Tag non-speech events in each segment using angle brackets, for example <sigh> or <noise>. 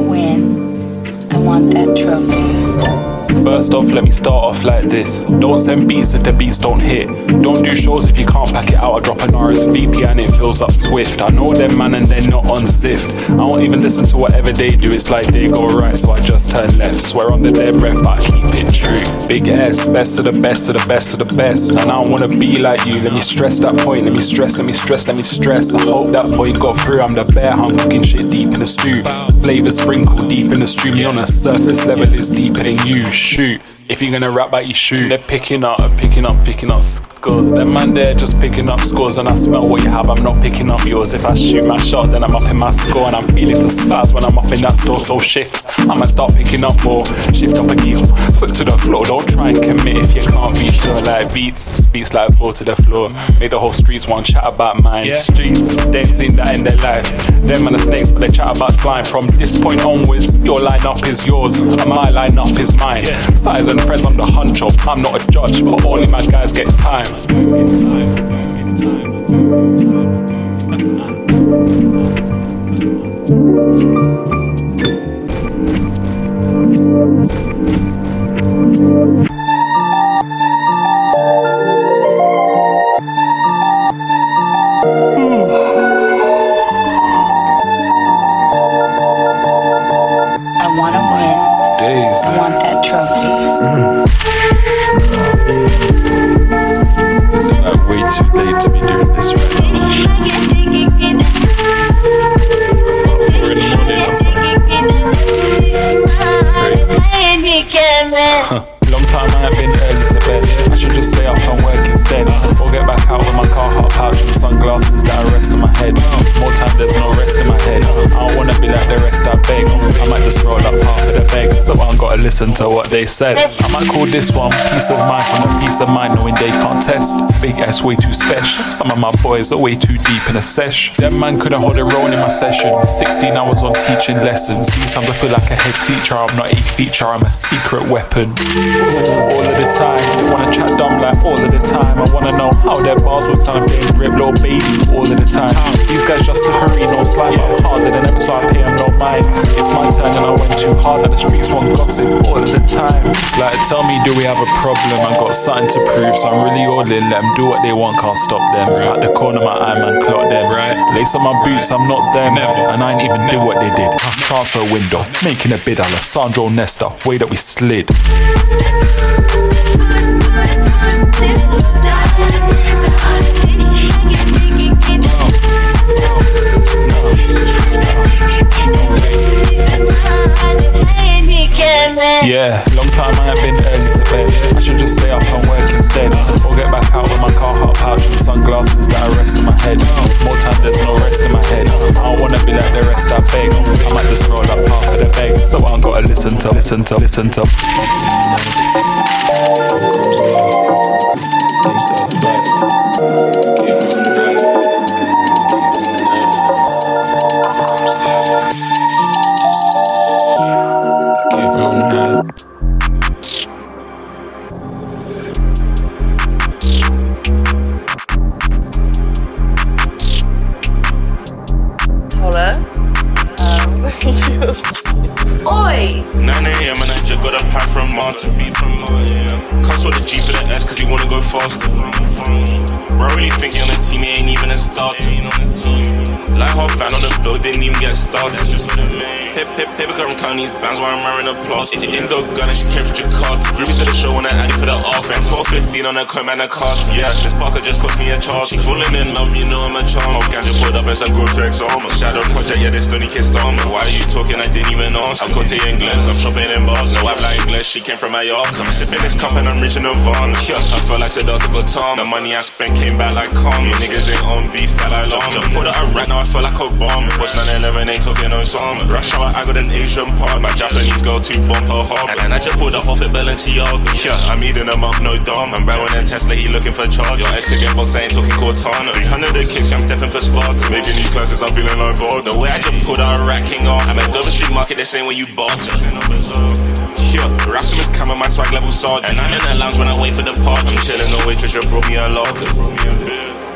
win. I want that trophy. First off, let me start off like this. Don't send beats if the beats don't hit. Don't do shows if you can't pack it out. I drop an RSVP and it fills up swift. I know them man and they're not on Zift. I won't even listen to whatever they do. It's like they go right, so I just turn left. Swear under their breath, but I keep it true. Big S, best of the best of the best of the best. And I don't wanna be like you. Let me stress that point. Let me stress, let me stress, let me stress. I hope that point got through. I'm the bear, I'm cooking shit deep in the stew. Flavor sprinkled deep in the stream. Me on a surface level is deeper than you. Shoot. If you're gonna rap by your shoe, they're picking up, picking up, picking up scores. Them man, they're just picking up scores, and I smell what you have. I'm not picking up yours. If I shoot my shot, then I'm up in my score, and I'm feeling the stars when I'm up in that so so shifts. I might start picking up more, shift up a gear, foot to the floor. Don't try and commit if you can't be sure. Like beats, beats like fall to the floor. Make the whole streets want chat about mine. Yeah. Streets, they've seen that in their life. Them and the snakes, but they chat about slime. From this point onwards, your lineup is yours, and my lineup is mine. Yeah. Size and friends, I'm the huncho. I'm not a judge, but only my guys get time. Guys get time. Guys get time. Guys get time. I wanna win. Days. I want that trophy. Is it like way too late to be doing this right now? About four in the morning or something. Crazy. Long time I ain't been early to bed. I should just stay up and work instead. Or get back out with my car hot pouch and sunglasses that are rest on my head. More time there's no rest in my head. I don't wanna be like the rest I beg. I might just roll up half of the bag. So I ain't gotta listen to what they said. I might call this one peace of mind from a peace of mind knowing they can't test. Big S way too special. Some of my boys are way too deep in a sesh. That man couldn't hold a role in my session. 16 hours on teaching lessons. These times I feel like a head teacher. I'm not a feature, I'm a secret weapon. All of the time, wanna chat dumb like all of the time. I wanna know how their bars will sound if they rip little baby all of the time. These guys just slippery, no slime, but harder than ever, so I pay them no mind. It's my turn and I went too hard, and the streets want gossip all of the time. It's like, tell me, do we have a problem? I got something to prove, so I'm really all in. Let them do what they want, can't stop them. At the corner, my eye man clock them. Right, lace on my boots, I'm not them, and I ain't even did what they did. Transfer window, making a bid, Alessandro Nesta, way that we slid. Yeah, long time I ain't been early to bed. I should just stay up and work instead. Or get back out with my car hot pouch and sunglasses that are rest in my head. More time there's no rest in my head. I don't wanna be like the rest I beg. I might just roll up half of the bag. So I ain't gotta listen to, listen to, listen to. 9 a.m. and I just got a pack from Martin. Cuss with the G for the S cause he wanna go faster. Bro, really think he on the team, he ain't even a starter. Like hot band on the blow, didn't even get started. Hip hip paper current count these bands while I'm wearing a plastic. Indo gun and she came from Jakarta. Groupies to the show when I added for the off. Man, 12 15 on a com and a cart. Yeah, this Parker just cost me a charge. She falling in love, you know I'm a charm. Oh, ganja put up and some go to armor. Shadow project, yeah, this Tony kissed armor. Why are you talking? I didn't even ask. I'm to English, I'm shopping in bars. No, I'm like English, she came from Mallorca. I'm sipping this cup and I'm reaching Nirvana. Yeah, I feel like Siddhartha Gautama. The money I spent came back like calm. You niggas ain't on beef, back like llama. Just put out a rat, now I feel like Obama. What's 9-11, ain't talking Osama. Rush hour, I got an Asian part. My Japanese girl to bump her hard. And I just pulled up off at Balenciaga. Yeah, I'm eating them up, no dom. I'm bowing in Tesla, he looking for charge. Your ex could get box, I ain't talking Cortana. 300 the kicks, I'm stepping for Sparta. Making these classes, I'm feeling like Vogue. The way I just pulled a racking off. I'm at Dover Street Market, they same way you barter. Yeah, Rasmus come on my swag level sergeant. And I'm in the lounge when I wait for the party. I'm chilling, the waitress just brought me a lager.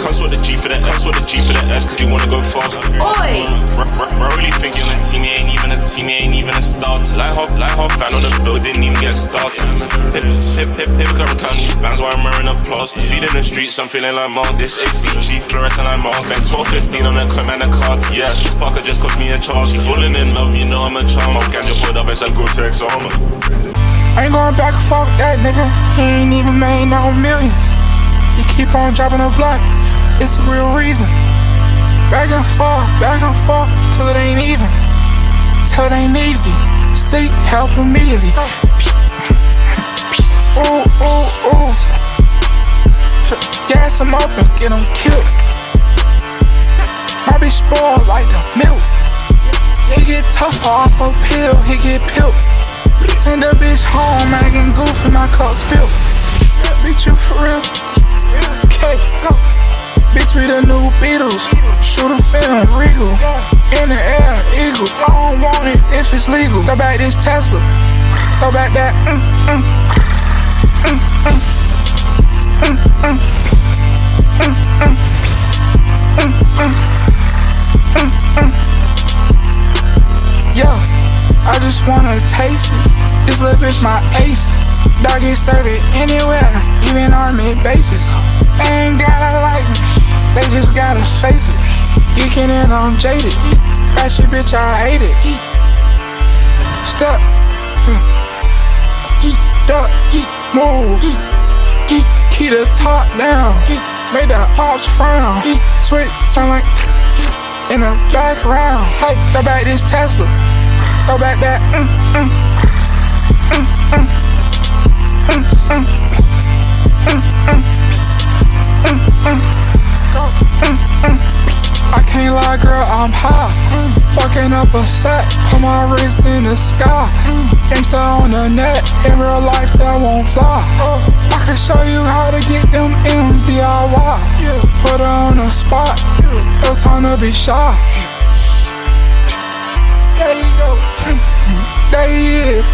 Cuss Cuss with the G for the S, with the G for the S, cause he wanna go faster. Oi! Bro, really thinking the team, he ain't even a team, he ain't even a starter. Like hop, like hop, band on the bill, didn't even get started. Hip, hip, hip, hip, cover county, bands while I'm wearing a plaster. Feet in the streets, I'm feeling like Mark. This ACG, fluorescent, I'm Mark. Spent 12, 15 on a command of cards, yeah. This Parker just cost me a charge. Falling in love, you know I'm a charm. Ganja put up inside Gore-Tex armor. I ain't going back and forth that nigga. He ain't even made no millions. He keep on dropping a blunt. It's a real reason. Back and forth, back and forth, till it ain't even. Till it ain't easy. Seek help immediately. Ooh, ooh, ooh. Gas him up and get him killed. My bitch spoiled like the milk. He get tough off a pill, he get pilled. Send a bitch home, acting goofy, my cup spill. Bitch, you for real? Okay, go. Bitch, we the new Beatles. Shoot a film, regal. In the air, eagle. I don't want it if it's legal. Throw back this Tesla. Throw back that. Mm, mm. Mm, mm. Mm, mm. Mm, mm. Mm, mm. Mm, mm. Yeah, I just wanna taste it. This little bitch my ace. Dog serve it anywhere, even army bases. Ain't gotta like me, they just gotta face it. Geeking in on jaded. That shit, bitch, I hate it. Step. Geek, duck, geek, move. Geek, geek, keep the top down. Geek, make the ops frown. Geek, switch, sound like in the background. Hey, throw back this Tesla. Throw back that. Mm, mm, mm, mm, mm, mm, mm, mm, mm, mm, Mm, mm, mm. I can't lie, girl, I'm high. Mm. Fucking up a set, put my wrist in the sky. Gangsta on the net, in real life that won't fly. Oh. I can show you how to get them M's DIY. Put her on the spot, no time to be shy. There you go, there he is.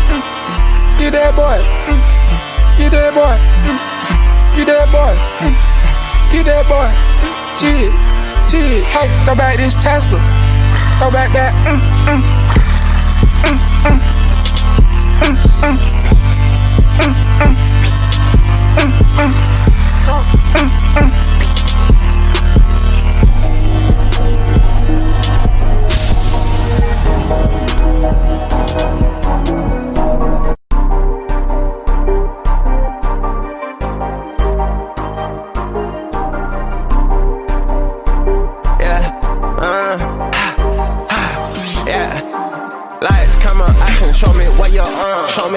Get that boy, get that boy, get that boy, that boy. Shit. Shit, hey, throw back this Tesla. Throw back that. Mm, mm, mm, mm, mm, mm, mm, mm, mm.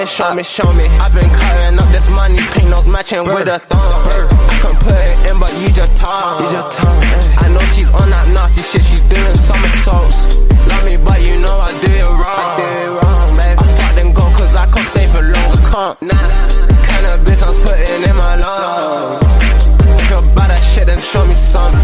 Me, show me, show me. I've been cutting up this money, pink nose matching with a thumb. I can put it in, but you just talk. You just talk. Eh. I know she's on that nasty shit, she's doing somersaults. Love me, but you know I do it wrong. I do it wrong, baby. I fuck then go, cause I can't stay for long. I can't, nah. Kind of bitch I'm putting in my lungs. If you're about that shit, then show me some.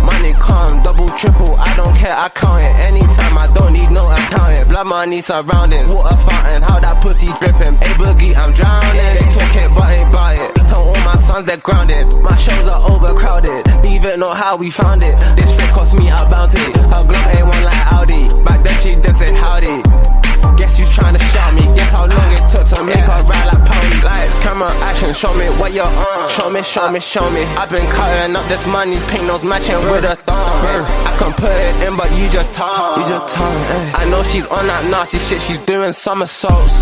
Money come, double, triple, I don't care, I count it anytime, I don't need no accountant. Blood money surrounding, water fountain, how that pussy dripping. A boogie, I'm drowning. They talk it, but ain't bout it. Tell all my sons they're grounded. My shows are overcrowded. Even know how we found it. This shit cost me a bounty. Her Glock ain't one like Audi. Back then she did say howdy. Guess you tryna shout me. Guess how long it took to make her ride like pony. Lights, camera, action. Show me what you're on. Show me, show me, show me. I've been cutting up this money. Pink nose matching with a thumb. I can put it in, but you just talk. You just talk. Eh. I know she's on that nasty shit. She's doing somersaults.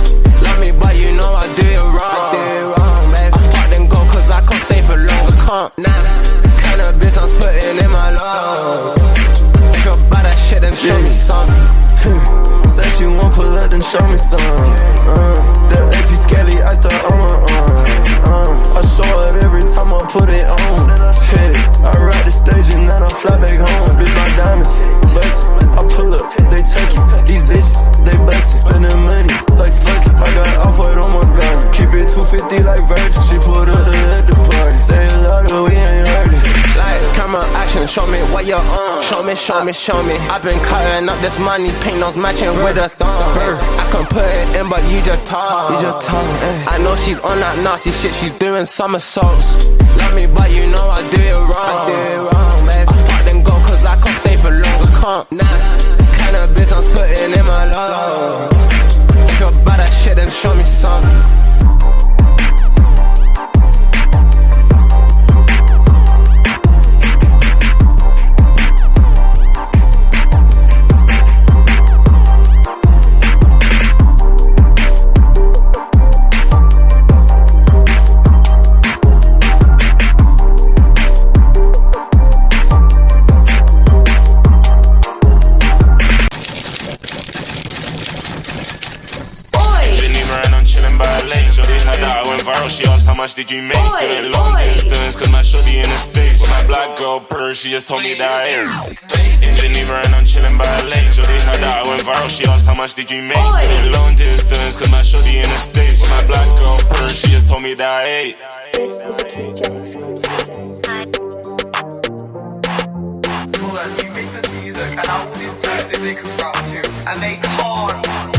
Love me, but you know I do it wrong. I do it wrong, baby. I fuck go, cause I can't stay for long. I can't, nah. Kind of bitch I'm putting in my lungs. Then show me some. <laughs> Said she won't pull up, then show me some. Uh, that AP skelly, I start on. Uh, uh, I show it every time I put it on. Shit, I ride the stage and then I fly back home. Bitch, my diamonds, bust. I pull up, they take it. These bitches, they bust spending money like fuck it. I got off white on my gun. Keep it 250 like Virgin. She pulled up at the party. Say a lot of we ain't camera action. Show me what you're on. Show me, show me, show me. I've been cutting up this money, paint those matching with a thong. I can put it in, but you just talk. You just talk. Eh. I know she's on that nasty shit. She's doing somersaults. Love me, but you know I do it wrong. I do it wrong, baby. I fuck them go, cause I can't stay for long. I can't. Nah, cannabis I'm spitting in my lungs. If you're bad at shit, then show me some. Much did you make? Doing long distance, cause my shorty in the States. With my black girl purr, she just told me that I In Geneva and I'm chilling by a lake. Shorty heard that I went viral, she asked how much did you make? Doing long distance, cause my shorty in the States. With my black girl purr, she just told me that I ate. This is Key James. You make this music and all these places they can rock to. And they can't.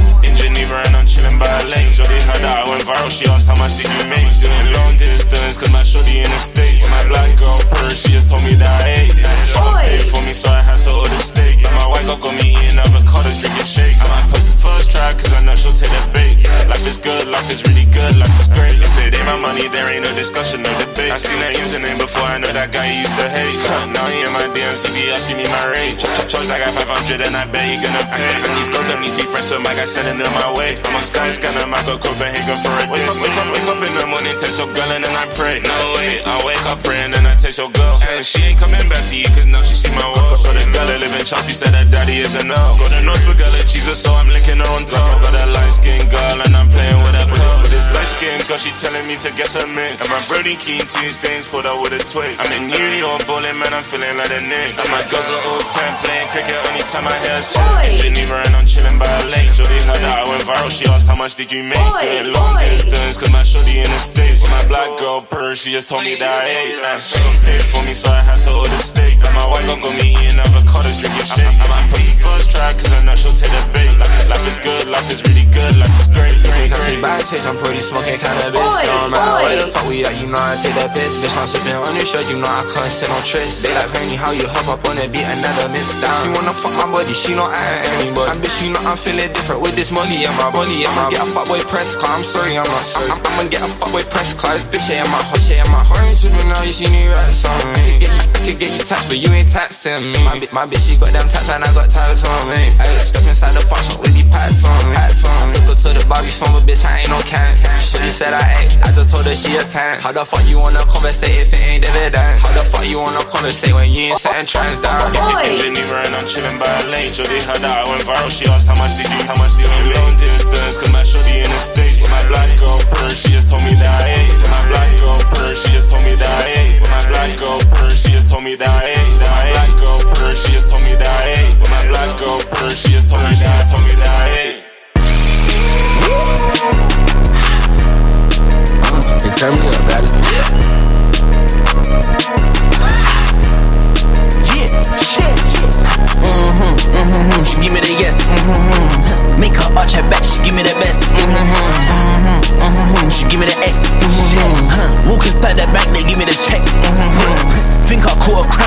I'm chilling by a lake. Shorty heard that I went viral, she asked how much did you make? Doing long distance, cause my shorty in the States. My black girl purr, she just told me that I ate. She paid for me, so I had to order steak. My white girl got me eating avocados, drinking shake. I might post the first try, cause I know she'll take the bait. Life is good, life is really good, life is great. If it ain't my money, there ain't no discussion, no debate. I seen that username before, I know that guy used to hate. Now he in my DMs, he be asking me my rate. Ch- Charge that guy 500 and I bet he gonna pay. And these girls only speak French, so my guy sending them my way. I'm a sky scanner, I go Copenhagen for a day. Wake up, wake up, wake up in the morning, taste your girl and then I pray. No way, I wake up praying and I taste your girl. And she ain't coming back to you, cause now she see my world. Got a girl that live in Chelsea, said that daddy is a no. Got a nose for girl Jesus, so I'm linking her on top. Got a light skin girl and I'm playing with a girl. With this light skin girl, she telling me to get some mix. And my Brody Keen Tuesdays put out with a twig. I'm in New York bowling, man, I'm feeling like a Nick. And my girls are all time playing cricket anytime I hear a shit. Geneva and I'm chilling by a lake. Shorty heard that I went viral, she asked how much did you make? Doing long distance, cause my shorty in the States. With my black girl purr, she just told me that I ate. And she gon' pay for me, so I had to order steak. And my white girl got me eating avocados, drinking shake. I might post the first try, cause I know she'll take the bait. Life is good, life is really good, life is great. You can catch me by a taste, I'm pretty smoking cannabis. No matter where the fuck we at, you know I take that piss. Bitch, I'm sipping on your shirt, you know I can't sit on tricks. They like honey, how you hop up on the beat, another miss down. She wanna fuck my body, she don't add anybody. And bitch, you know I'm feeling different with this money and my body. I'ma get a fuckboy press car, I'm sorry, I'm not sorry. I'm, I'ma get a fuckboy press car, this bitch ain't my heart, she ain't my heart. Ain't tripping now, you see me rats on me. Could get, could get you taxed, but you ain't taxing me. My, my bitch, she got them tats and I got tags on me. I step inside the function with the pats on me. Pats on me. I took her to the Bobby's phone, but bitch, I ain't no can. She said I ate, I just told her she a tan. How the fuck you wanna conversate if it ain't dividend? How the fuck you wanna conversate when you ain't setting trends down? Oh, in Geneva and I'm chilling by a lake. Shorty heard that I went viral. She asked how much did you, how much did you make? Long distance, cause my shorty in the States. With my black girl purr, she just told me that I ate. My black girl purr, she just told me that I ate. My black girl purr, she just told me that I ate. With my black girl purr, she just told me that I ate. My black girl purr, she just told me that, told me that I ate. Turn me up, baby. Mm-hmm, mm-hmm, she give me the yes. Mm-hmm. Make her arch her back, she give me the best. Mm-hmm, mm-hmm, mm-hmm, she give me the X. Mm-hmm. Walk inside that bank, they give me the check. Mm-hmm. Think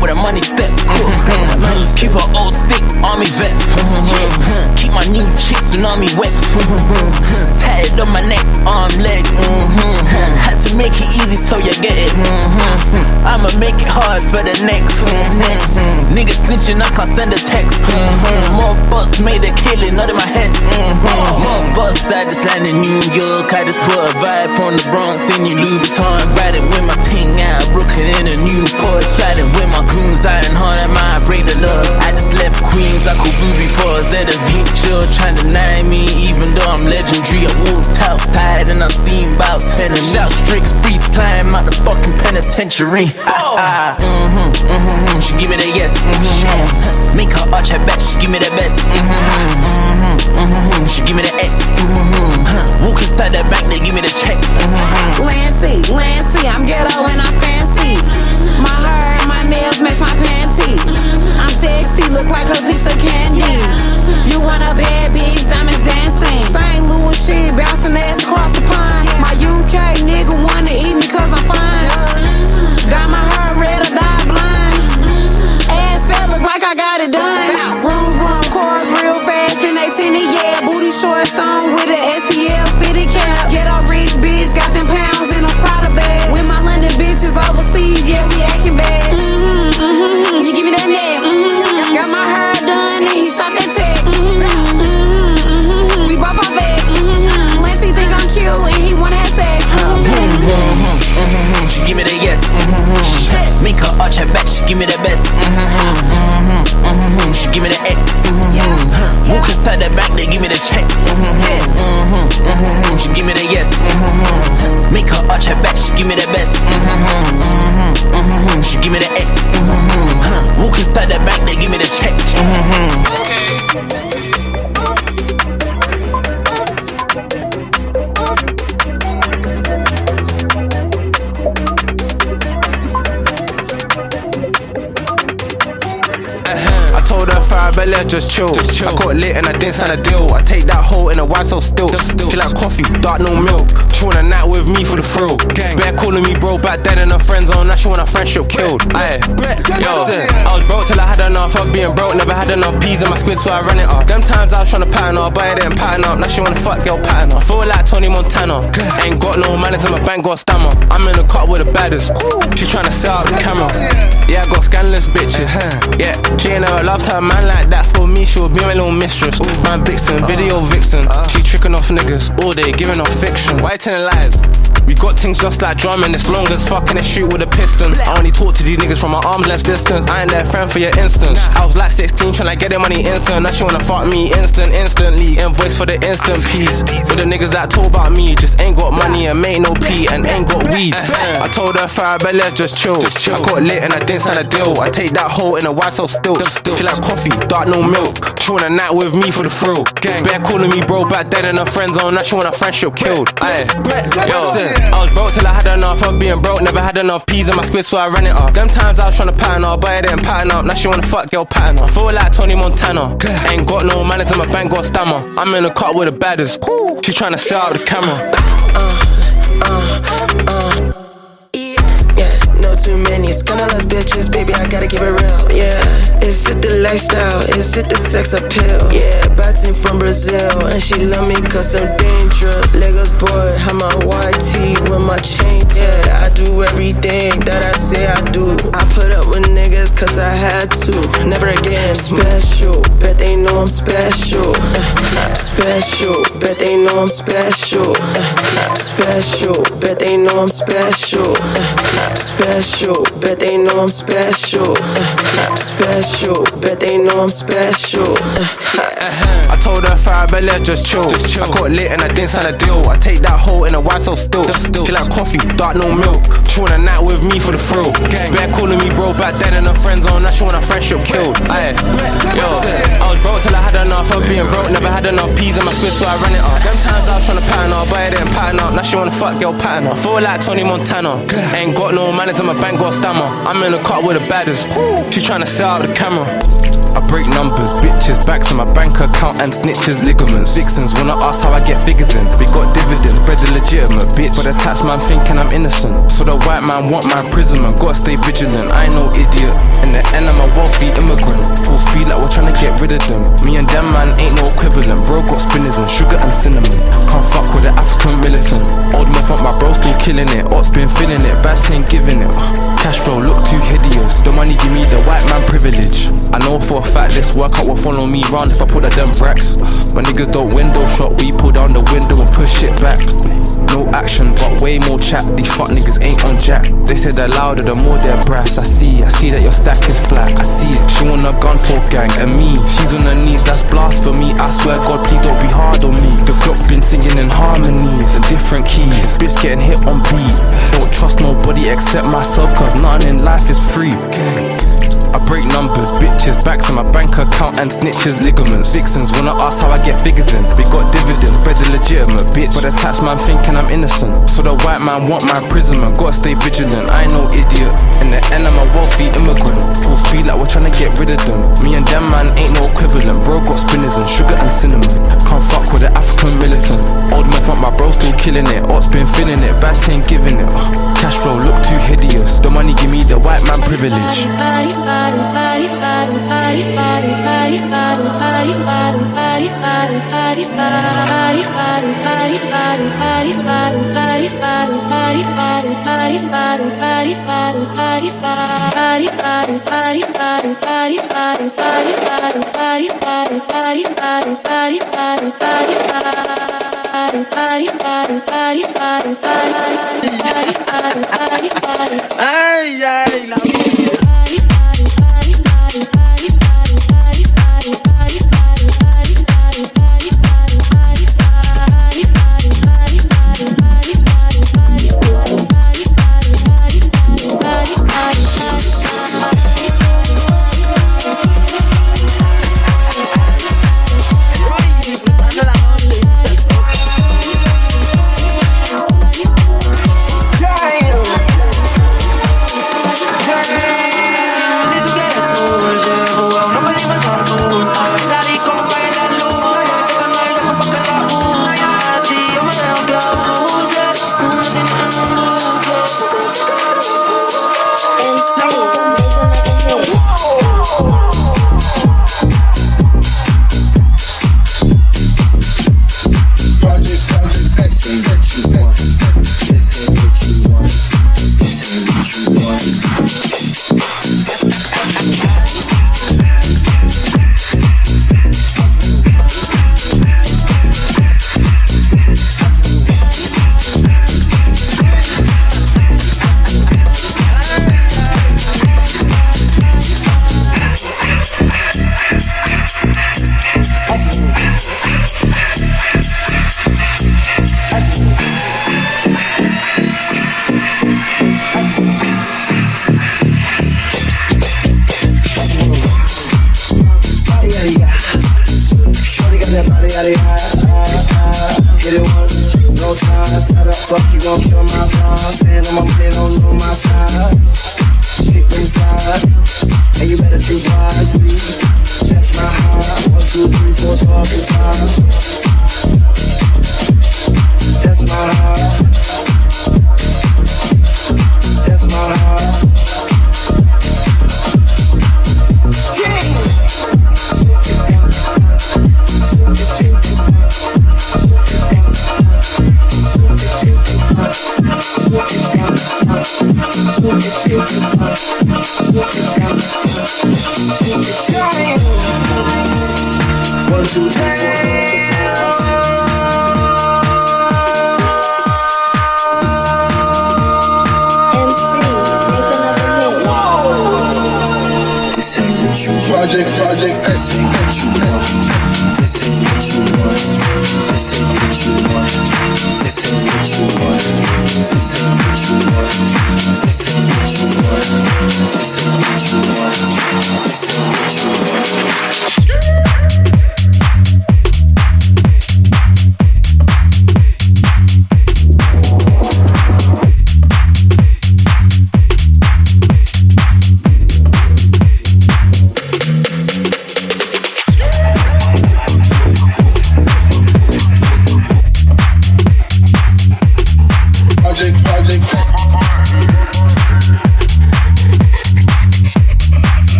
with a money step. Mm-hmm. Keep her old stick, army vet. Mm-hmm. Keep my new tsunami wet. Mm-hmm. On my neck, arm, leg. Mm-hmm. Had to make it easy so you get it. Mm-hmm. I'ma make it hard for the next. Mm-hmm. Niggas snitching, I can't send a text. Mm-hmm. More bus made a killing out in my head. Mm-hmm. More bus, I just landed in New York. I just put a vibe from the Bronx in you Louis Vuitton. Riding with my ting out, Brooklyn in a new Newport. Sliding with my goons, I ain't hard, I break the love. I just left Queens, I could Ruby for a Zeta V. Still trying to deny me, even though I'm legendary. I walked outside and I seen about 10 and shout stricks free slime out the fucking penitentiary. Ah, <laughs> ah. Mm-hmm, mm-hmm, she give me the yes. Mm-hmm. Make her arch her back, she give me the best. Mm-hmm, mm-hmm, mm-hmm, she give me the X. Mm-hmm. Walk inside that bank, they give me the check. Mm-hmm. Lancy, Lancy, I'm ghetto and I'm fancy. My hair and my nails match my panties. I'm sexy, look like a piece of candy. You want a bad bitch, diamonds dancing. St. Louis shit, bouncing ass across the pond. My UK nigga wanna eat me cause I'm fine. Fire just chill. just chill. I got lit and I didn't sign a deal. I take that hoe in a white so still. She like coffee, dark no milk. She want a night with me for the thrill. Bear calling me bro back then and her friends on. Now she want a friendship killed. Aye, yo, I was broke till I had enough of being broke. Never had enough peas in my squid, so I ran it up. Them times I was trying to pattern up, but I didn't pattern up. Now she wanna fuck girl pattern up. Feel like Tony Montana. Ain't got no manners in my bank, got stammer. I'm in the cut with the baddest. She tryna sell out the camera. Yeah, I got scandalous bitches. Yeah, she ain't never loved her man like that. For me, she would be my little mistress. Man, vixen, video vixen. She tricking off niggas all day, giving off fiction. Why you telling lies? We got things just like drumming, it's long as fucking a shoot with a piston. I only talk to these niggas from my arm's length distance. I ain't their friend for your instance. I was like 16 trying to get the money instant. Now she wanna fuck me instant, instantly. Invoice for the instant piece. With the niggas that talk about me, just ain't got money and make no pee and ain't got weed. I told her Farabella just chill. just I got lit and I didn't sign a deal. I take that hoe in a white so still. She like coffee, dark no milk. She want a night with me for the thrill. Bear calling me bro back then and her friends on. Now she want a friendship killed. Aye, yo. I was broke till I had enough of being broke. Never had enough peas in my squid, so I ran it up. Them times I was trying to pattern up, but I didn't pattern up. Now she wanna fuck girl pattern up. Feel like Tony Montana. Ain't got no manners in my bank, got stammer. I'm in the cut with the baddest. She tryna sell out the camera. Too many scandalous bitches, baby. I gotta keep it real. Yeah, is it the lifestyle? Is it the sex appeal? Yeah, batting from Brazil, and she love me cause I'm dangerous. Lagos boy, I'm tee with my chain. Yeah, I do everything that I say I do. I put up with niggas cause I had to. Never again. Special, bet they know I'm special. Uh, special, bet they know I'm special. Uh, special, bet they know I'm special. Uh, special, bet they know I'm special. Uh, special, bet they know I'm special. <laughs> <laughs> I told her Farabella just chill. I got lit and I didn't sign a deal. I take that hoe in a white so still. still. She like coffee, dark no milk. She want a night with me for the thrill. Bear calling me bro back then and her friends on. Now she want a friendship killed. Aye, yo. I was broke till I had enough of being broke. Never had enough peas in my squid, so I ran it up. Them times I was trying to pattern up, but I didn't pattern up. Now she wanna fuck girl pattern up. Feel like Tony Montana. Ain't got no manners in my bank, got stammer. I'm in the cut with the baddest. She tryna sell out the camera. I break numbers, bitches, backs in my bank account and snitches, ligaments. Vixens wanna ask how I get figures in. We got dividends, bread legitimate, bitch. But the tax man thinking I'm innocent. So the white man want my imprisonment. Gotta stay vigilant, I ain't no idiot. In the end, I'm a wealthy immigrant. Full speed like we're trying to get rid of them. Me and them man ain't no equivalent. Bro got spinners and sugar and cinnamon. Can't fuck with the African militant. Old man want my bro still killing it. Ots been feeling it, bad team giving it. <sighs> Cash flow look too hideous. The money give me the white man privilege. I know for a fact this workout will follow me round if I put at them racks. My niggas don't window shot, we pull down the window and push it back. No action, but way more chat. These fuck niggas ain't on jack. They say they're louder, the more they're brass. I see, I see that your stack is flat. I see it. She want a gun for gang, and me, she's on her knees. That's blasphemy. I swear, God, please don't be hard on me. The clock been singing in harmonies and different keys. Bitch getting hit on beat. Don't trust nobody except myself, cause nothing in life is free. I break numbers, bitches, backs in my bank account and snitches, ligaments. Vixens wanna ask how I get figures in. We got dividends, is legitimate, bitch. But the tax man thinking I'm innocent. So the white man want my imprisonment. Gotta stay vigilant, I ain't no idiot. In the end, I'm a wealthy immigrant. Full speed like we're trying to get rid of them. Me and them man ain't no equivalent. Bro got spinners and sugar and cinnamon. Can't fuck with the African militant. Old man want my bro still killing it. Ots been feeling it, bad team giving it. Cash flow look too hideous. The money give me the white man privilege. Ay, ay, la body, body, body.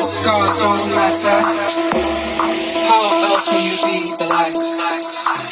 Scars don't matter. How else will you be the likes?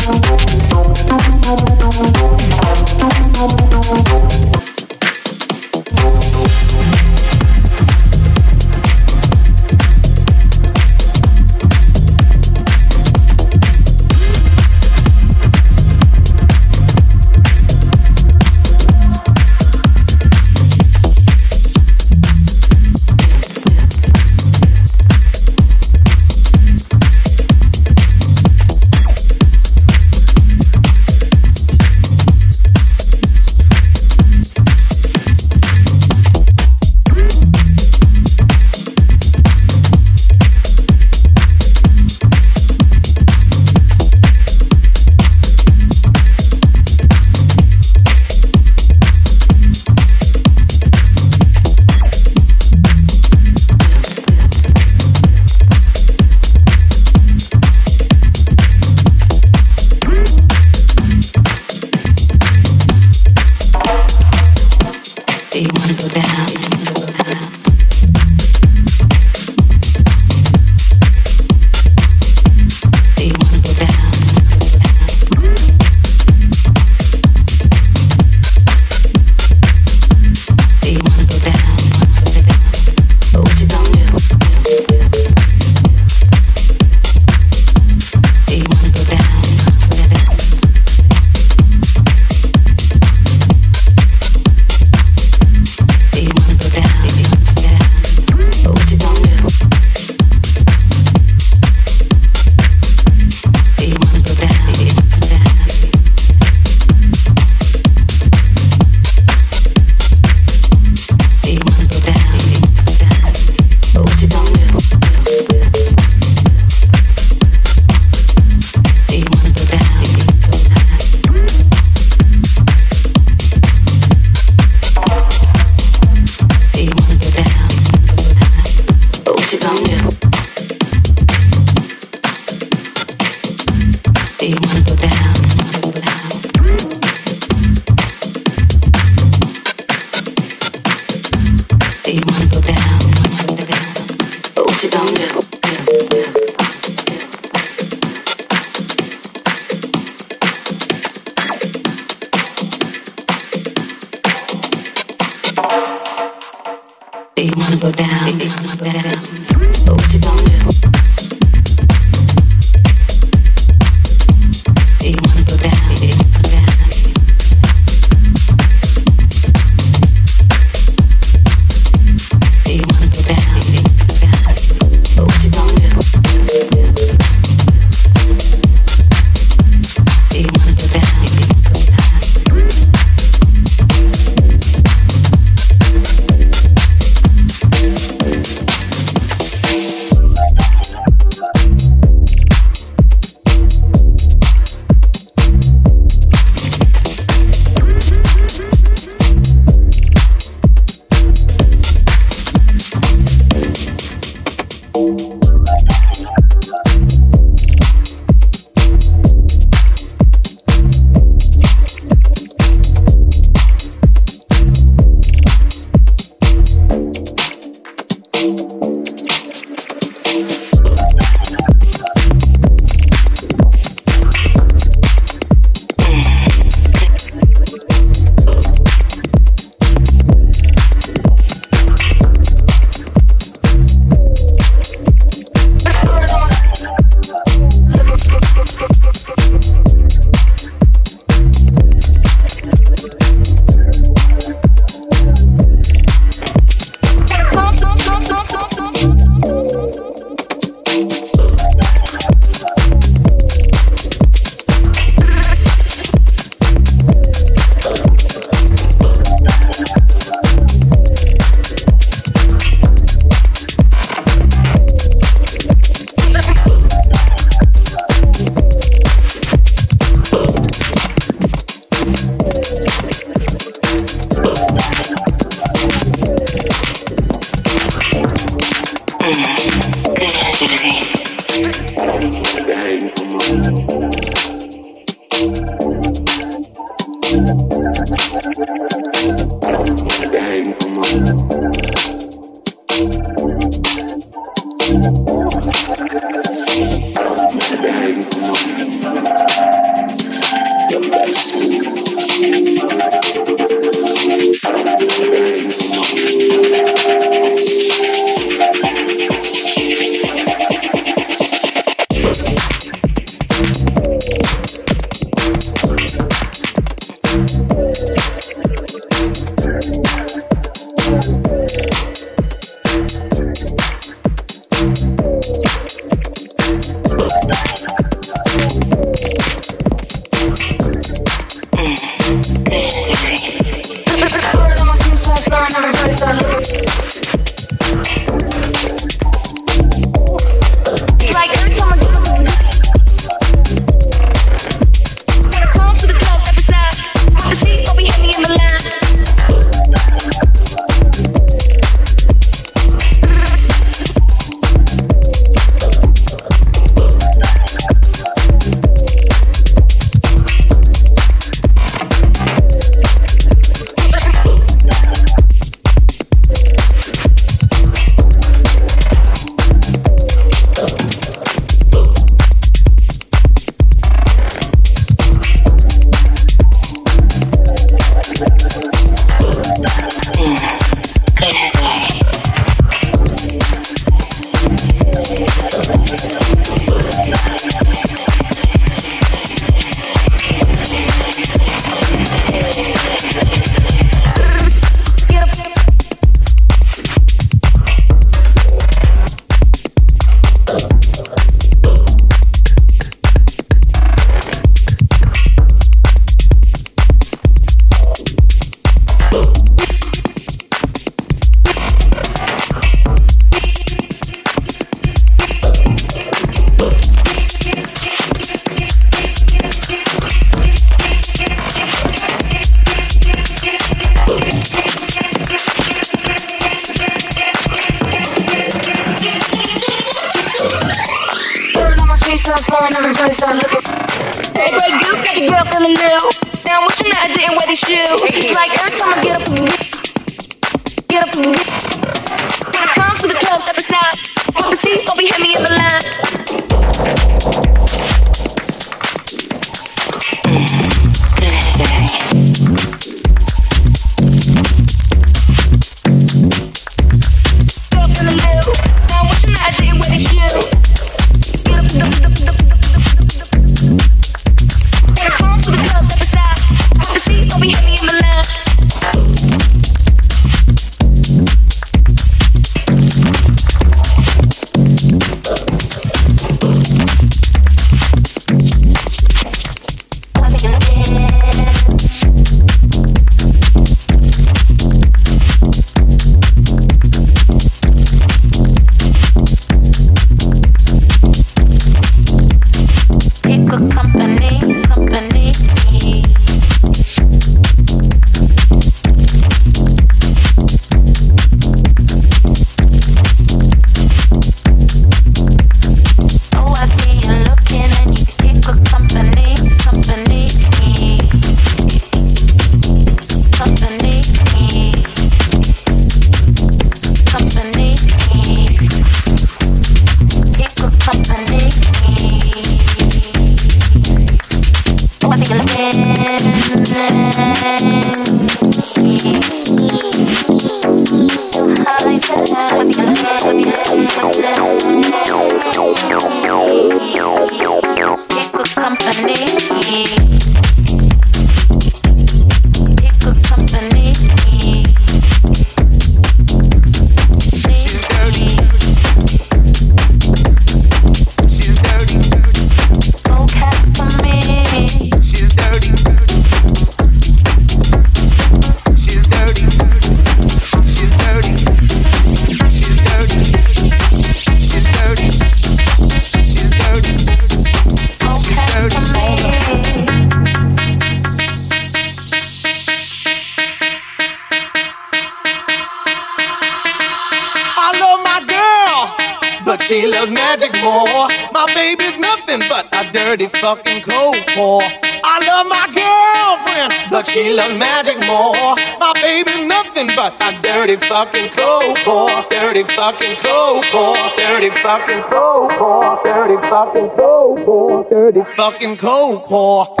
fucking cold for, dirty fucking cold for, dirty fucking cold for, dirty fucking cold for.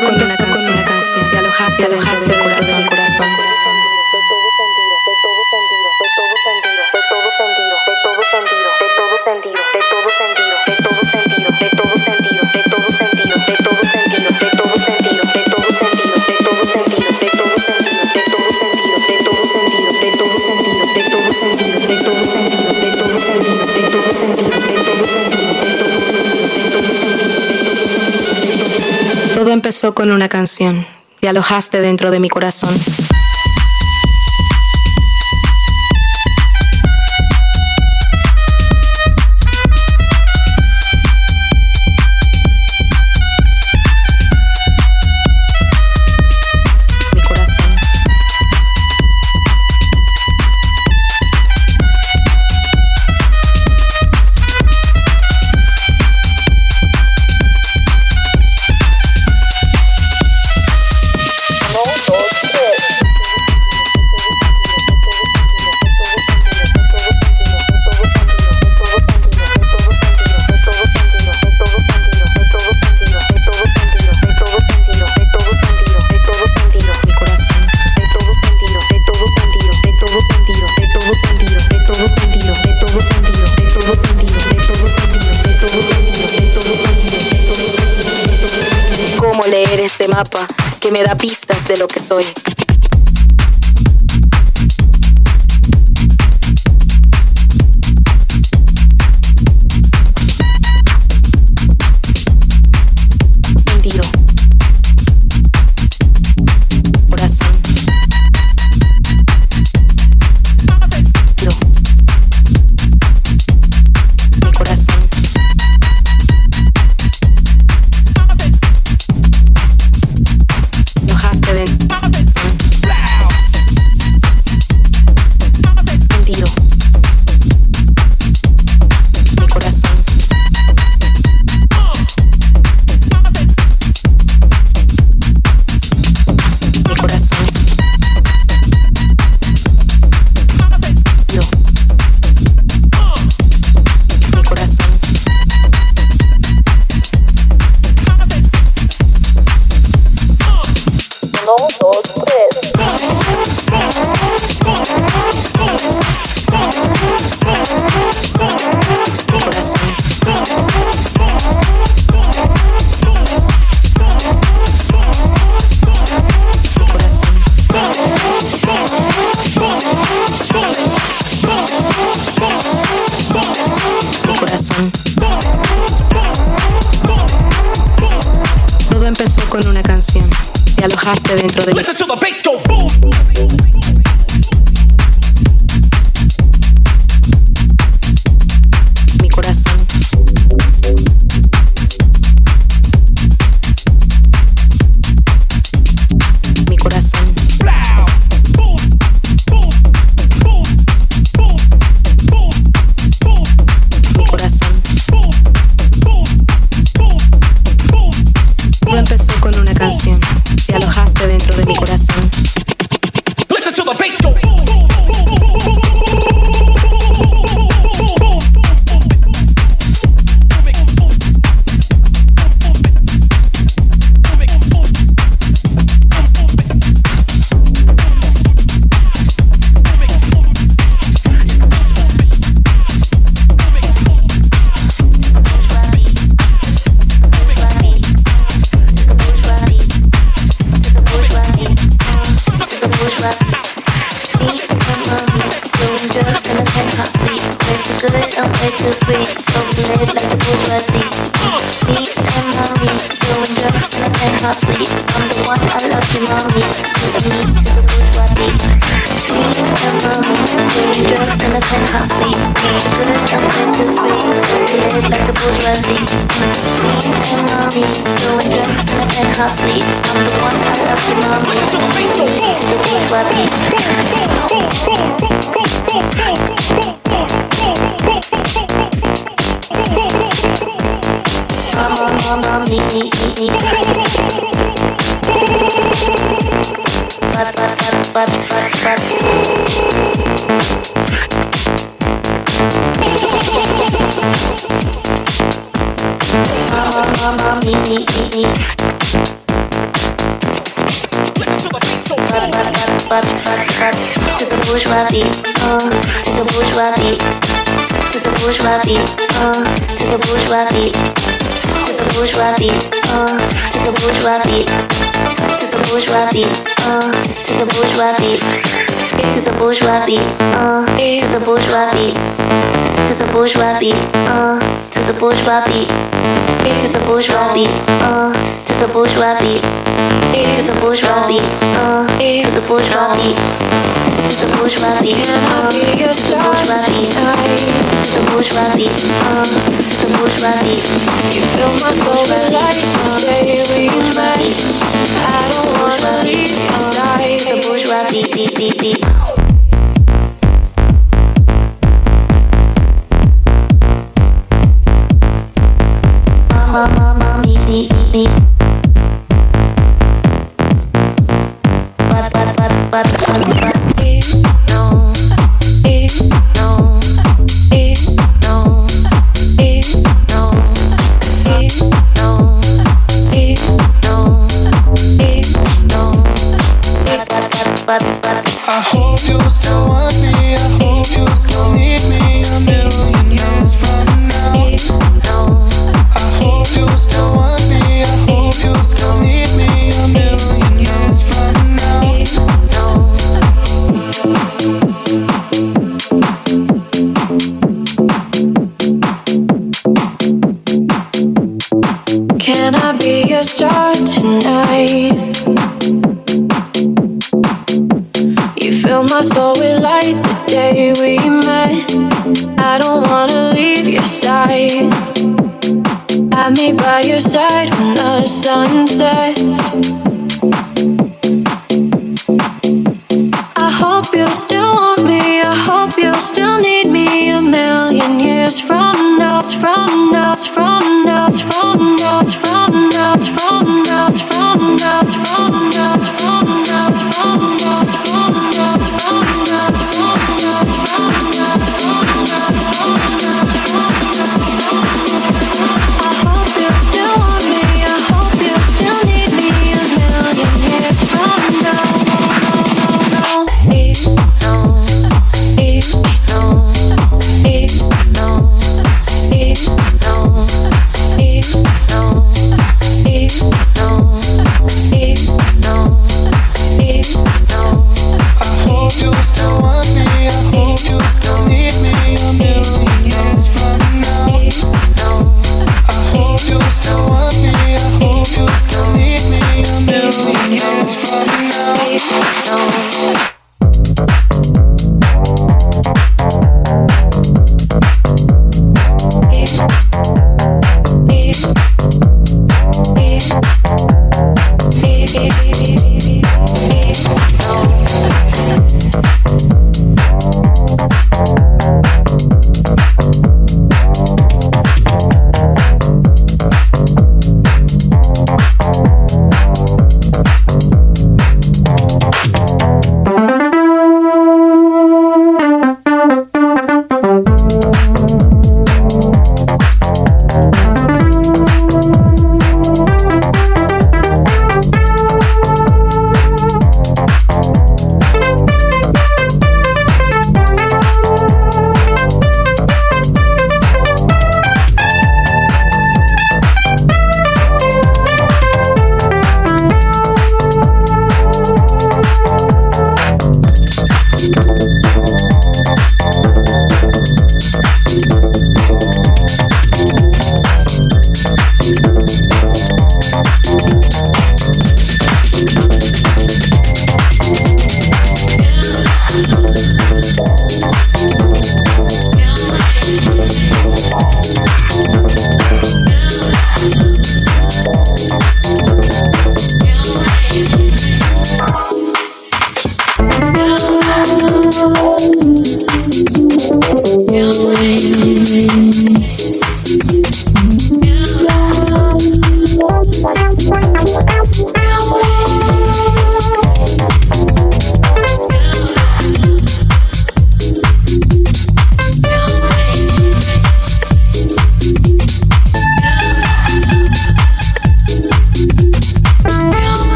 empezó con una canción. Te alojaste dentro empezó con una canción. Te alojaste dentro de mi corazón. Que me da pistas de lo que soy.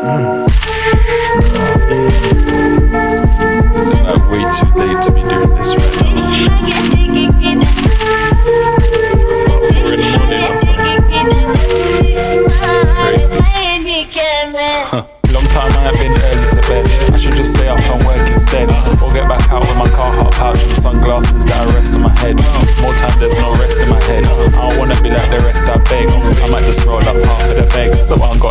Trophy.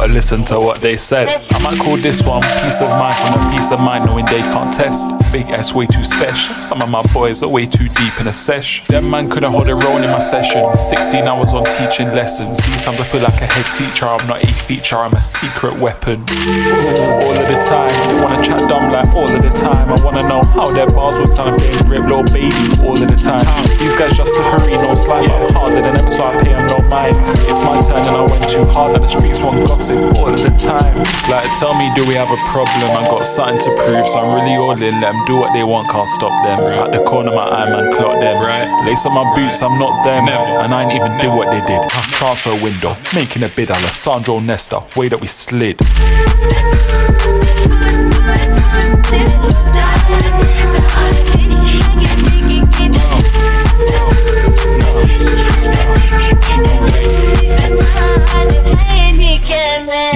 So I gotta listen to what they said. I might call this one peace of mind from a peace of mind knowing they can't test. Big ass way too special. Some of my boys are way too deep in a sesh. That man couldn't hold a role in my session. 16 hours on teaching lessons. These times I feel like a head teacher. I'm not a feature, I'm a secret weapon. All of the time, they wanna chat dumb like all of the time. I wanna know how their bars would sound if they rip little baby all of the time. These guys just slippery, no slime. I'm harder than ever, so I pay them no mind. It's my turn and I went too hard, and the streets want gossip all of the time. It's like, tell me, do we have a problem? I got something to prove, so I'm really all in. Let them do what they want, can't stop them. At the corner, of my eye man clock them. Right, lace up my boots, I'm not them. And I ain't even did what they did. Transfer window, making a bid. Alessandro Nesta, way that we slid.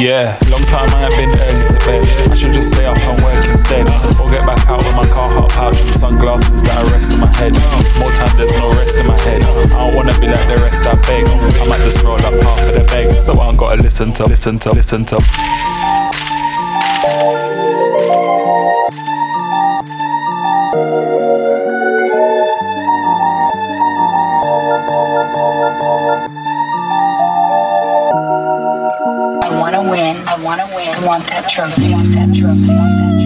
Yeah, long time I have been early to bed. I should just stay up and work instead. Or get back out with my car hot pouch and sunglasses that are rest in my head. More time there's no rest in my head. I don't wanna be like the rest, I beg. I might just roll up half of the bag. So I gotta listen to, listen to, listen to. That trophy. That trophy.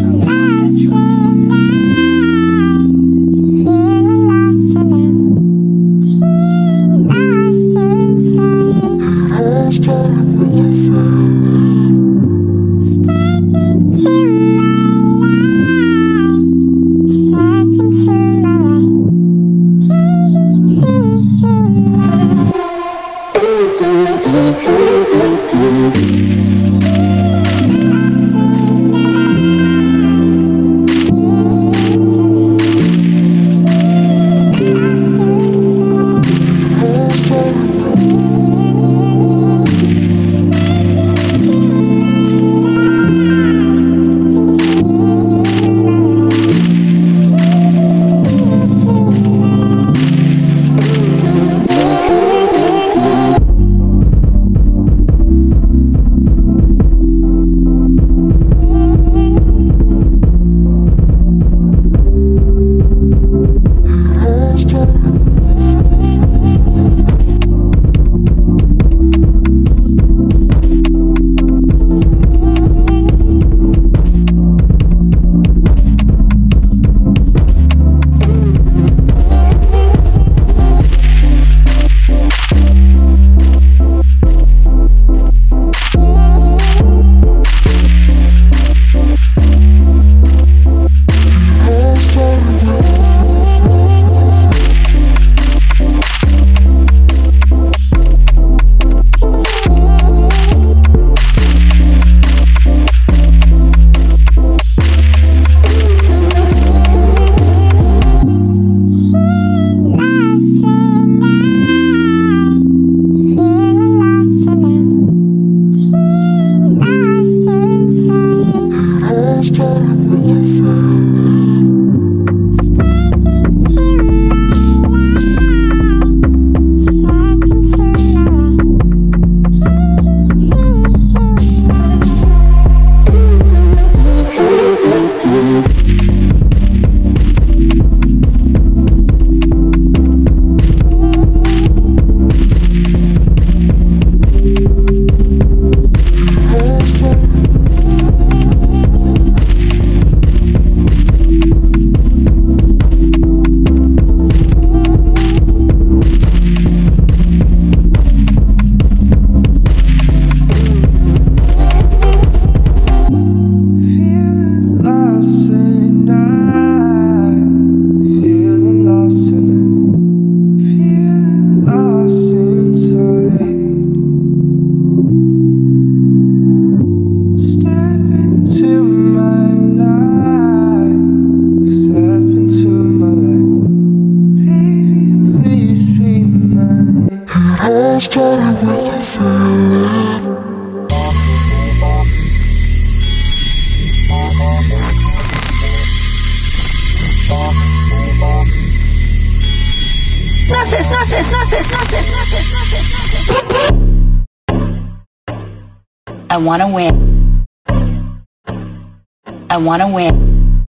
Want to win.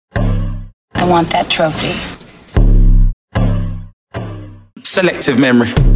I want that trophy. Selective memory.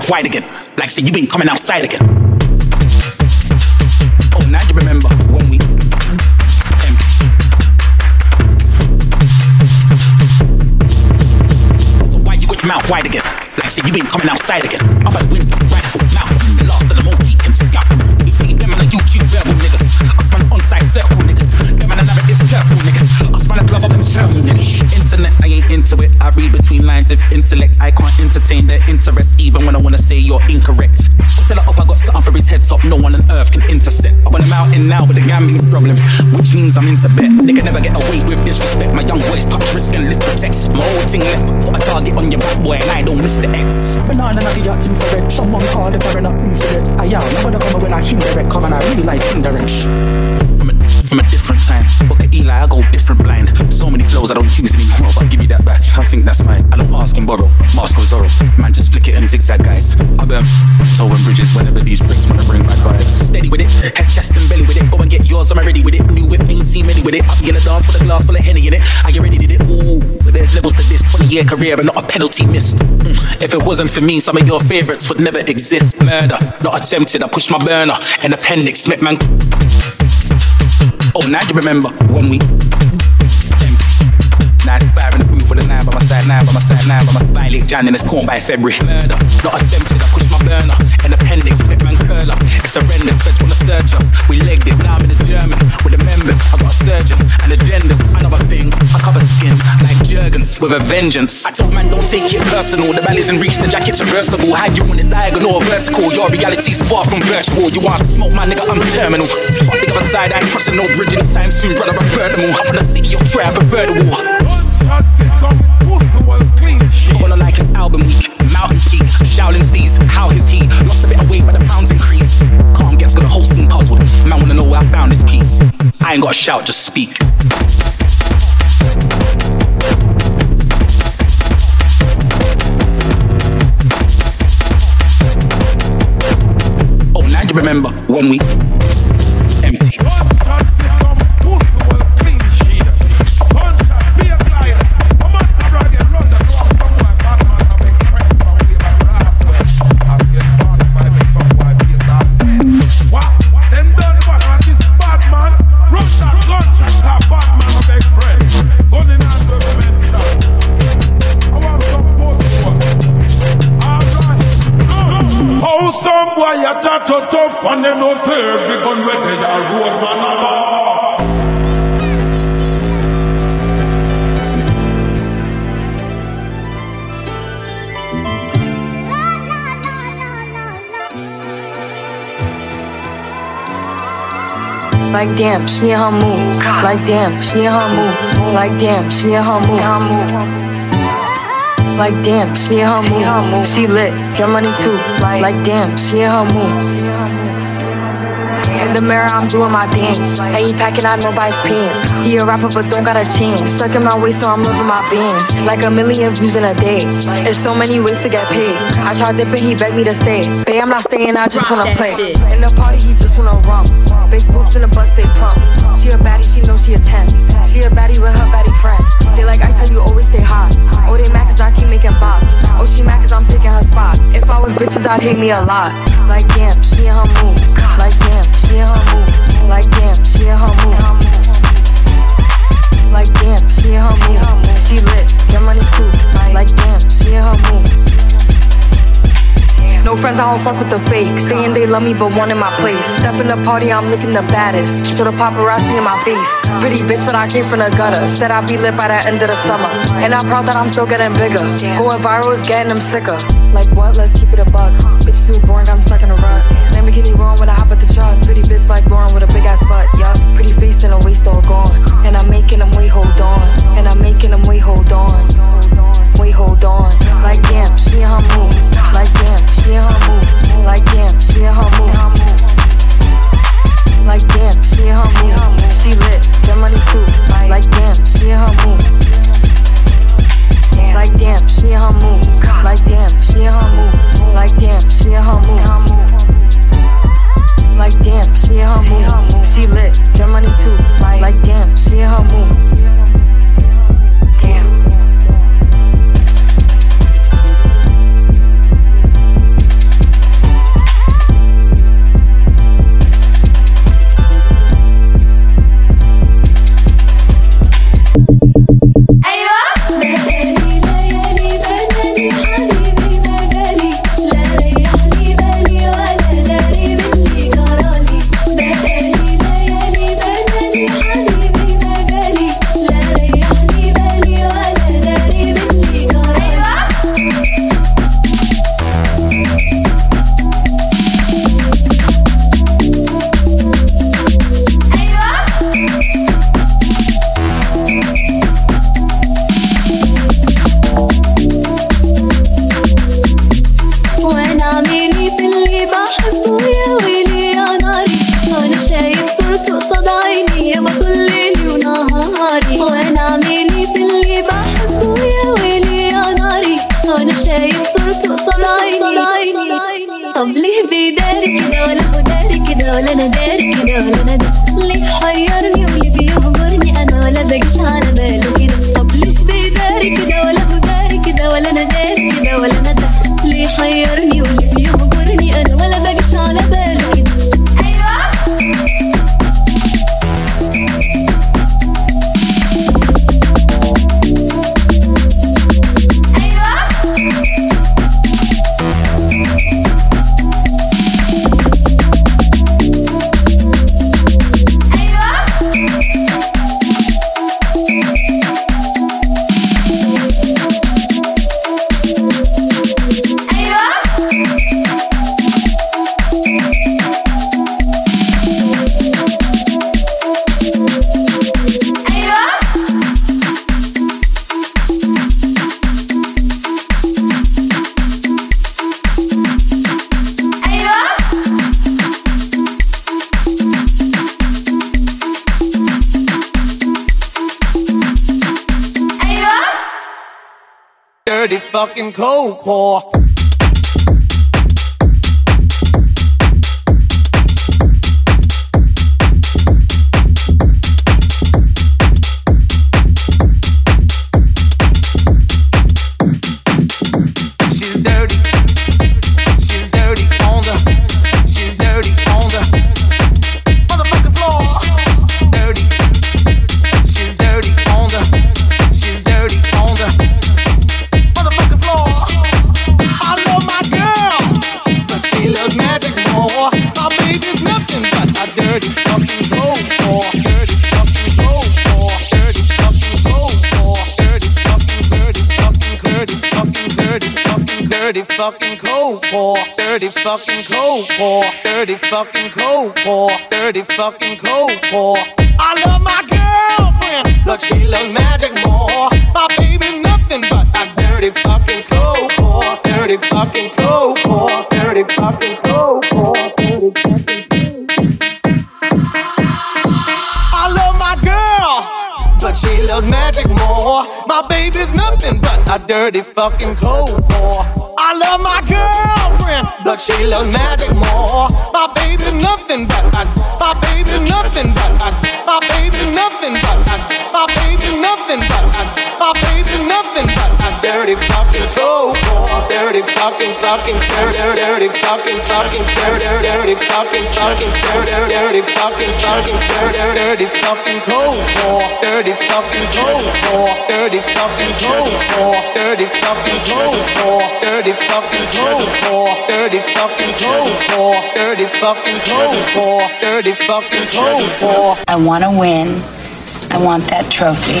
Mouth wide again? Like say you been coming outside again. Oh, now you remember one week. Empty. So why you got your mouth wide again? Like say you ain't coming outside again. I'm by the window, can't their interest even when I wanna say you're incorrect. Tell her up, I got something for his head top. No one on earth can intercept. I want him out in now with the gambling problems, which means I'm into. They can never get away with disrespect. My young boys touch risk and lift protects. My whole thing left, put a target on your back boy, and I don't miss the X. Banana nugget yacht infrared. Someone called the coroner incident. I am never come when I indirect. Come and I realize indirect. From a, a different time. Look at Eli, I go different blind. So many flows I don't use anymore, but give me that back. I think that's mine. I don't ask and borrow. Mask or Zorro. Man, just flick it and zigzag, guys. I burn towing bridges whenever these bricks wanna bring bad vibes. Steady with it, head, chest, and belly with it. Go and get yours, I'm ready with it. New whip, ain't seen many with it. I'll be in a dance with a glass full of Henny in it. You ready to it? Ooh, there's levels to this 20 year career and not a penalty missed. Mm, If it wasn't for me, some of your favorites would never exist. Murder, not attempted. I pushed my burner. An appendix, met man. Oh, now you remember when week. 9 by my side, 9 by my side, 9 by my violate Jan in his corn by February. Murder, not attempted. I pushed my burner. An appendix, met man curler. It's horrendous, feds wanna search us. We legged it, now I'm in the German. With the members, I got a surgeon and agendas. Another thing, I cover skin like Jurgens with a vengeance. I told man, don't take it personal. The belly's in reach, the jacket's reversible. How you want it diagonal or vertical? Your reality's far from virtual. You want to smoke, my nigga, I'm terminal. Fuck the other side, I ain't crossing no bridge anytime soon, brother. I'm burn them all. From the city of trap, the All I like is album week, Mountain Peak, Shaolin Steez. How is he? Lost a bit of weight, but the pounds increase. Calm gets got a whole scene puzzled. Man wanna know where I found this piece. I ain't gotta shout, just speak. Oh, now you remember one week. Like damn, she in her mood. Like damn, she in her mood. Like damn, she in her mood. Like damn, she in her mood. She lit, get money too. Like damn, she in her mood. In the mirror, I'm doing my dance. Ain't packing out nobody's pants. He a rapper, but don't got a chance. Sucking my waist, so I'm living my bands. Like a million views in a day. There's so many ways to get paid. I tried dipping, he begged me to stay. Babe, I'm not staying, I just wanna play. In the party, he just wanna rum. Big boobs in the bus, they plump. She a baddie, she know she a 10. She a baddie with her baddie friend. They like I tell you, always stay hot. Oh, they mad cause I keep making bops. Oh, she mad cause I'm taking her spot. If I was bitches, I'd hate me a lot. Like damn, she in her mood. Like damn, she in her mood. Like damn, she in her mood. Like damn, she in her mood. She lit, get money too. Like damn, she in her mood. No friends, I don't fuck with the fakes. Saying they love me, but one in my place. Step in the party, I'm looking the baddest. So the paparazzi in my face. Pretty bitch, but I came from the gutter. Said I'd be lit by the end of the summer. And I'm proud that I'm still getting bigger. Going viral is getting them sicker. Like what? Let's keep it a buck. Bitch too boring, I'm stuck in a rut. Lamborghini wrong when I hop at the truck. Pretty bitch like Lauren with a big ass butt. Yup. Pretty face and a waist all gone. And I'm making them wait, hold on. And I'm making them wait, hold on. Wait, hold on. Like damn, she in her mood. Like damn, she in her mood. Like damn, she in her mood. Like damn, she in her mood. She lit, get money too. Like damn, she in her mood. Like damn, she in her mood. Like damn, she in her mood. Like damn, she in her mood. Like damn, she in her mood. She lit, get money too. Like damn, she in her mood. Dirty fucking cold core. I love my girlfriend, but she loves magic more. My baby's nothing but a dirty fucking cold core. Dirty fucking cold core. Dirty fucking cold core. Dirty fucking I love my girl, but she loves magic more. My baby's nothing but a dirty fucking cold core. I love my girlfriend, but she loves magic more. My baby's nothing but dirty fucking cold dirty fucking fucking dirty dirty fucking fucking dirty dirty fucking fucking dirty dirty fucking fucking dirty dirty fucking cold. Dirty fucking cold. Dirty fucking cold. Dirty fucking cold. Dirty fucking cold. Dirty fucking cold. Dirty fucking cold. Dirty fucking cold. I want to win. I want that trophy.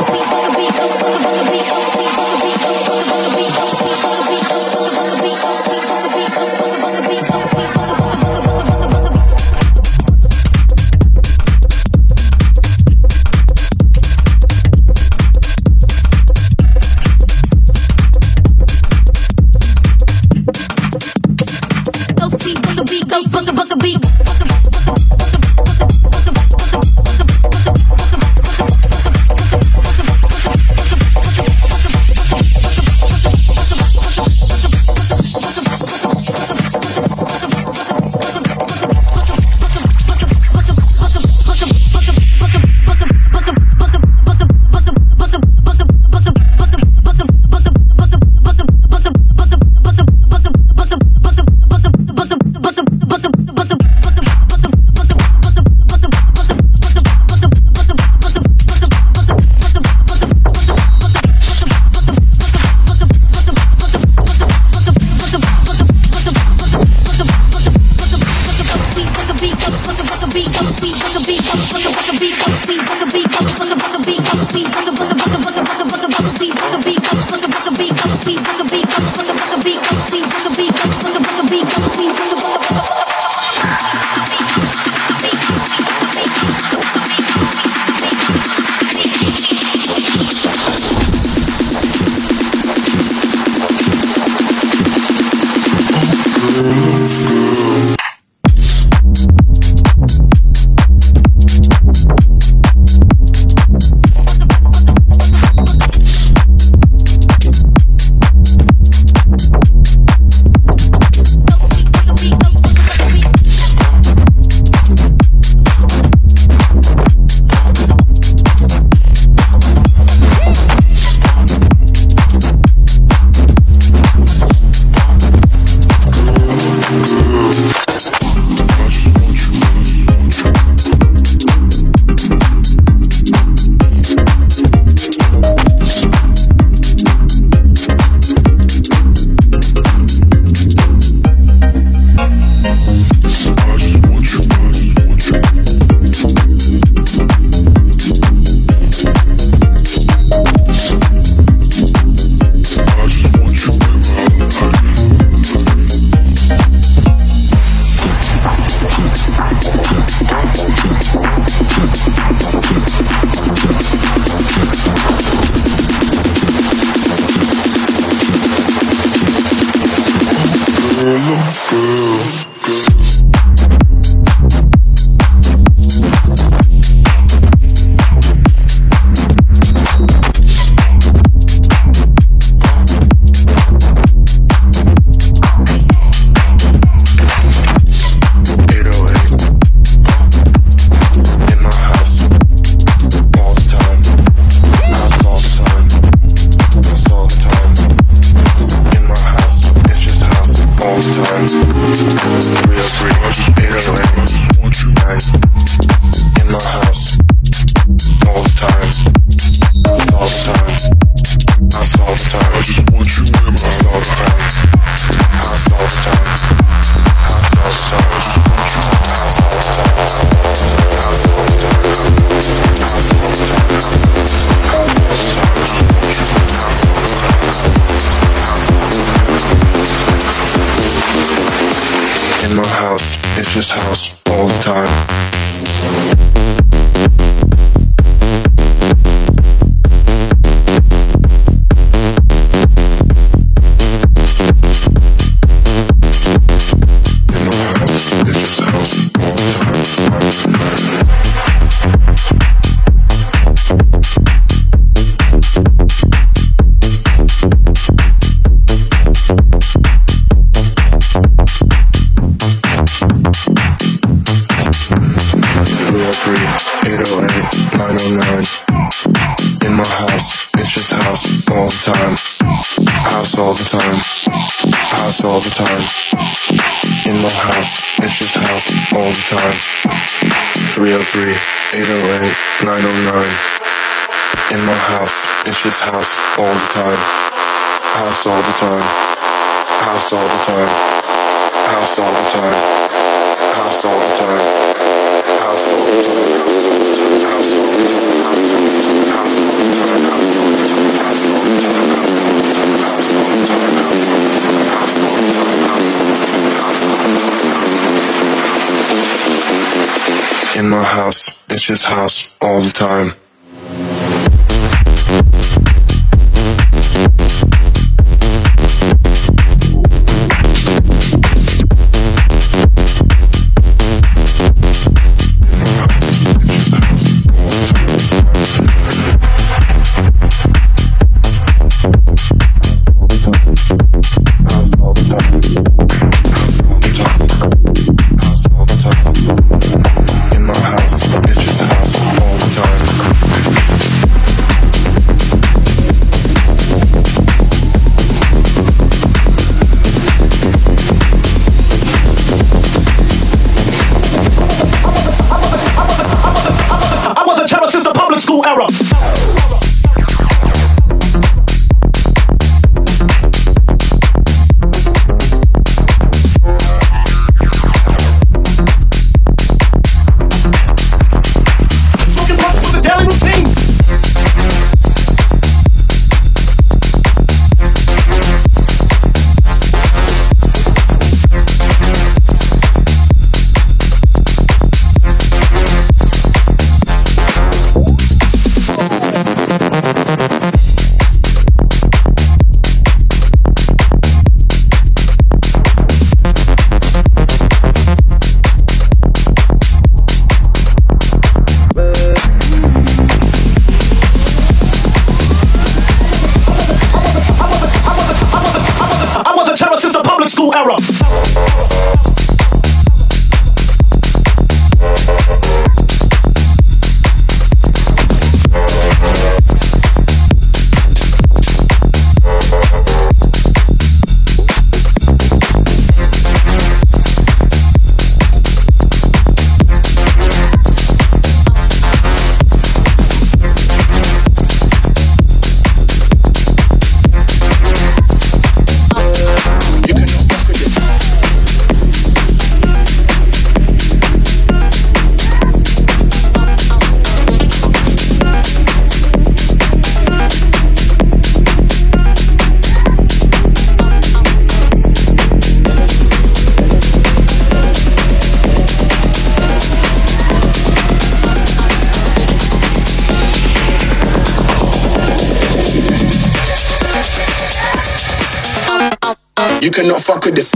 fuck with this.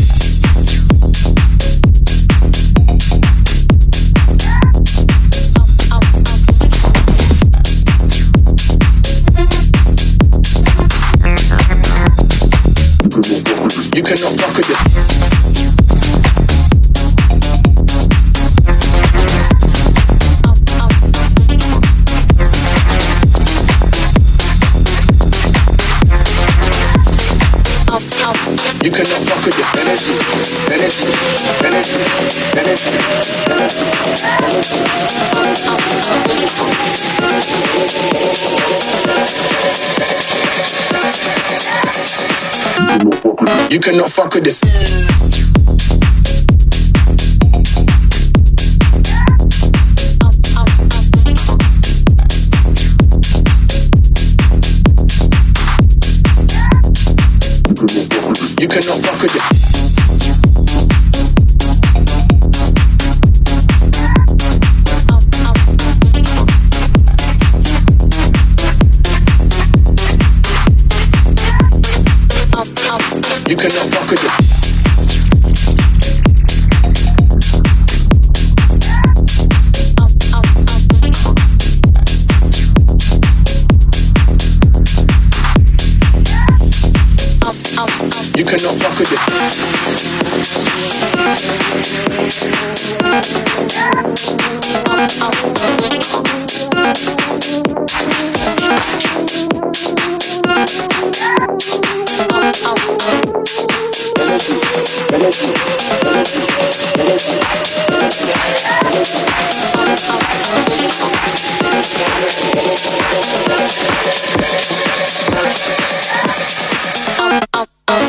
You cannot fuck with this. You cannot fuck with this. You cannot fuck with this.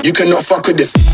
You cannot fuck with this.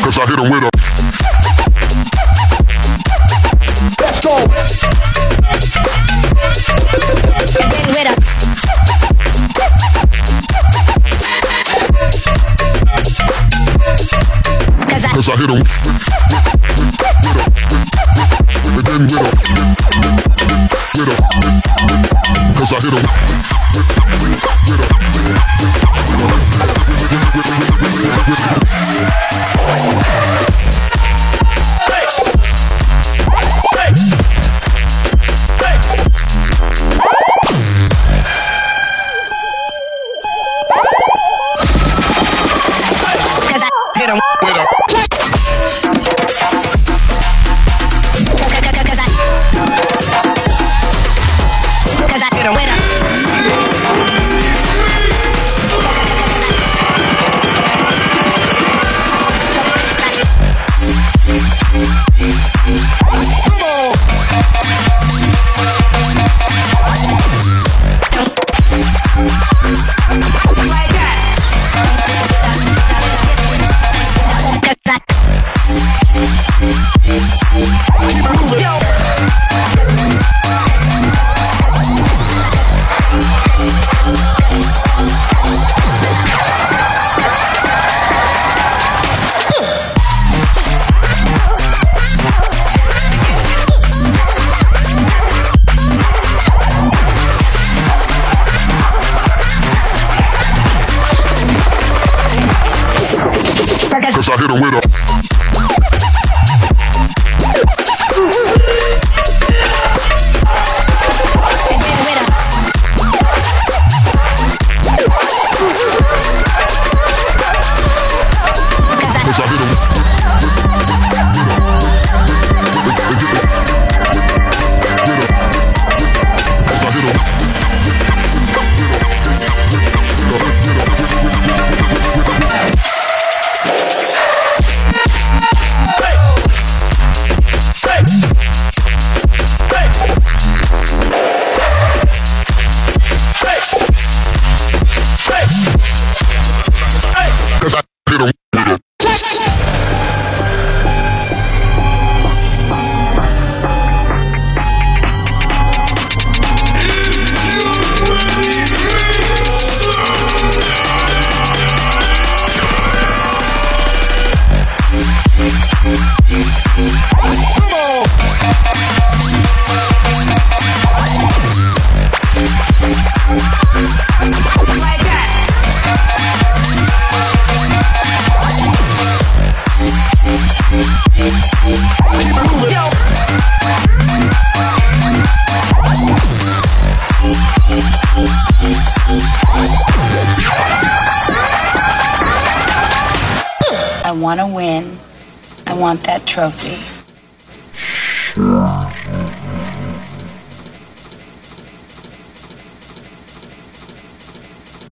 Cause I hit him with a. Let's go. Cause I hit him.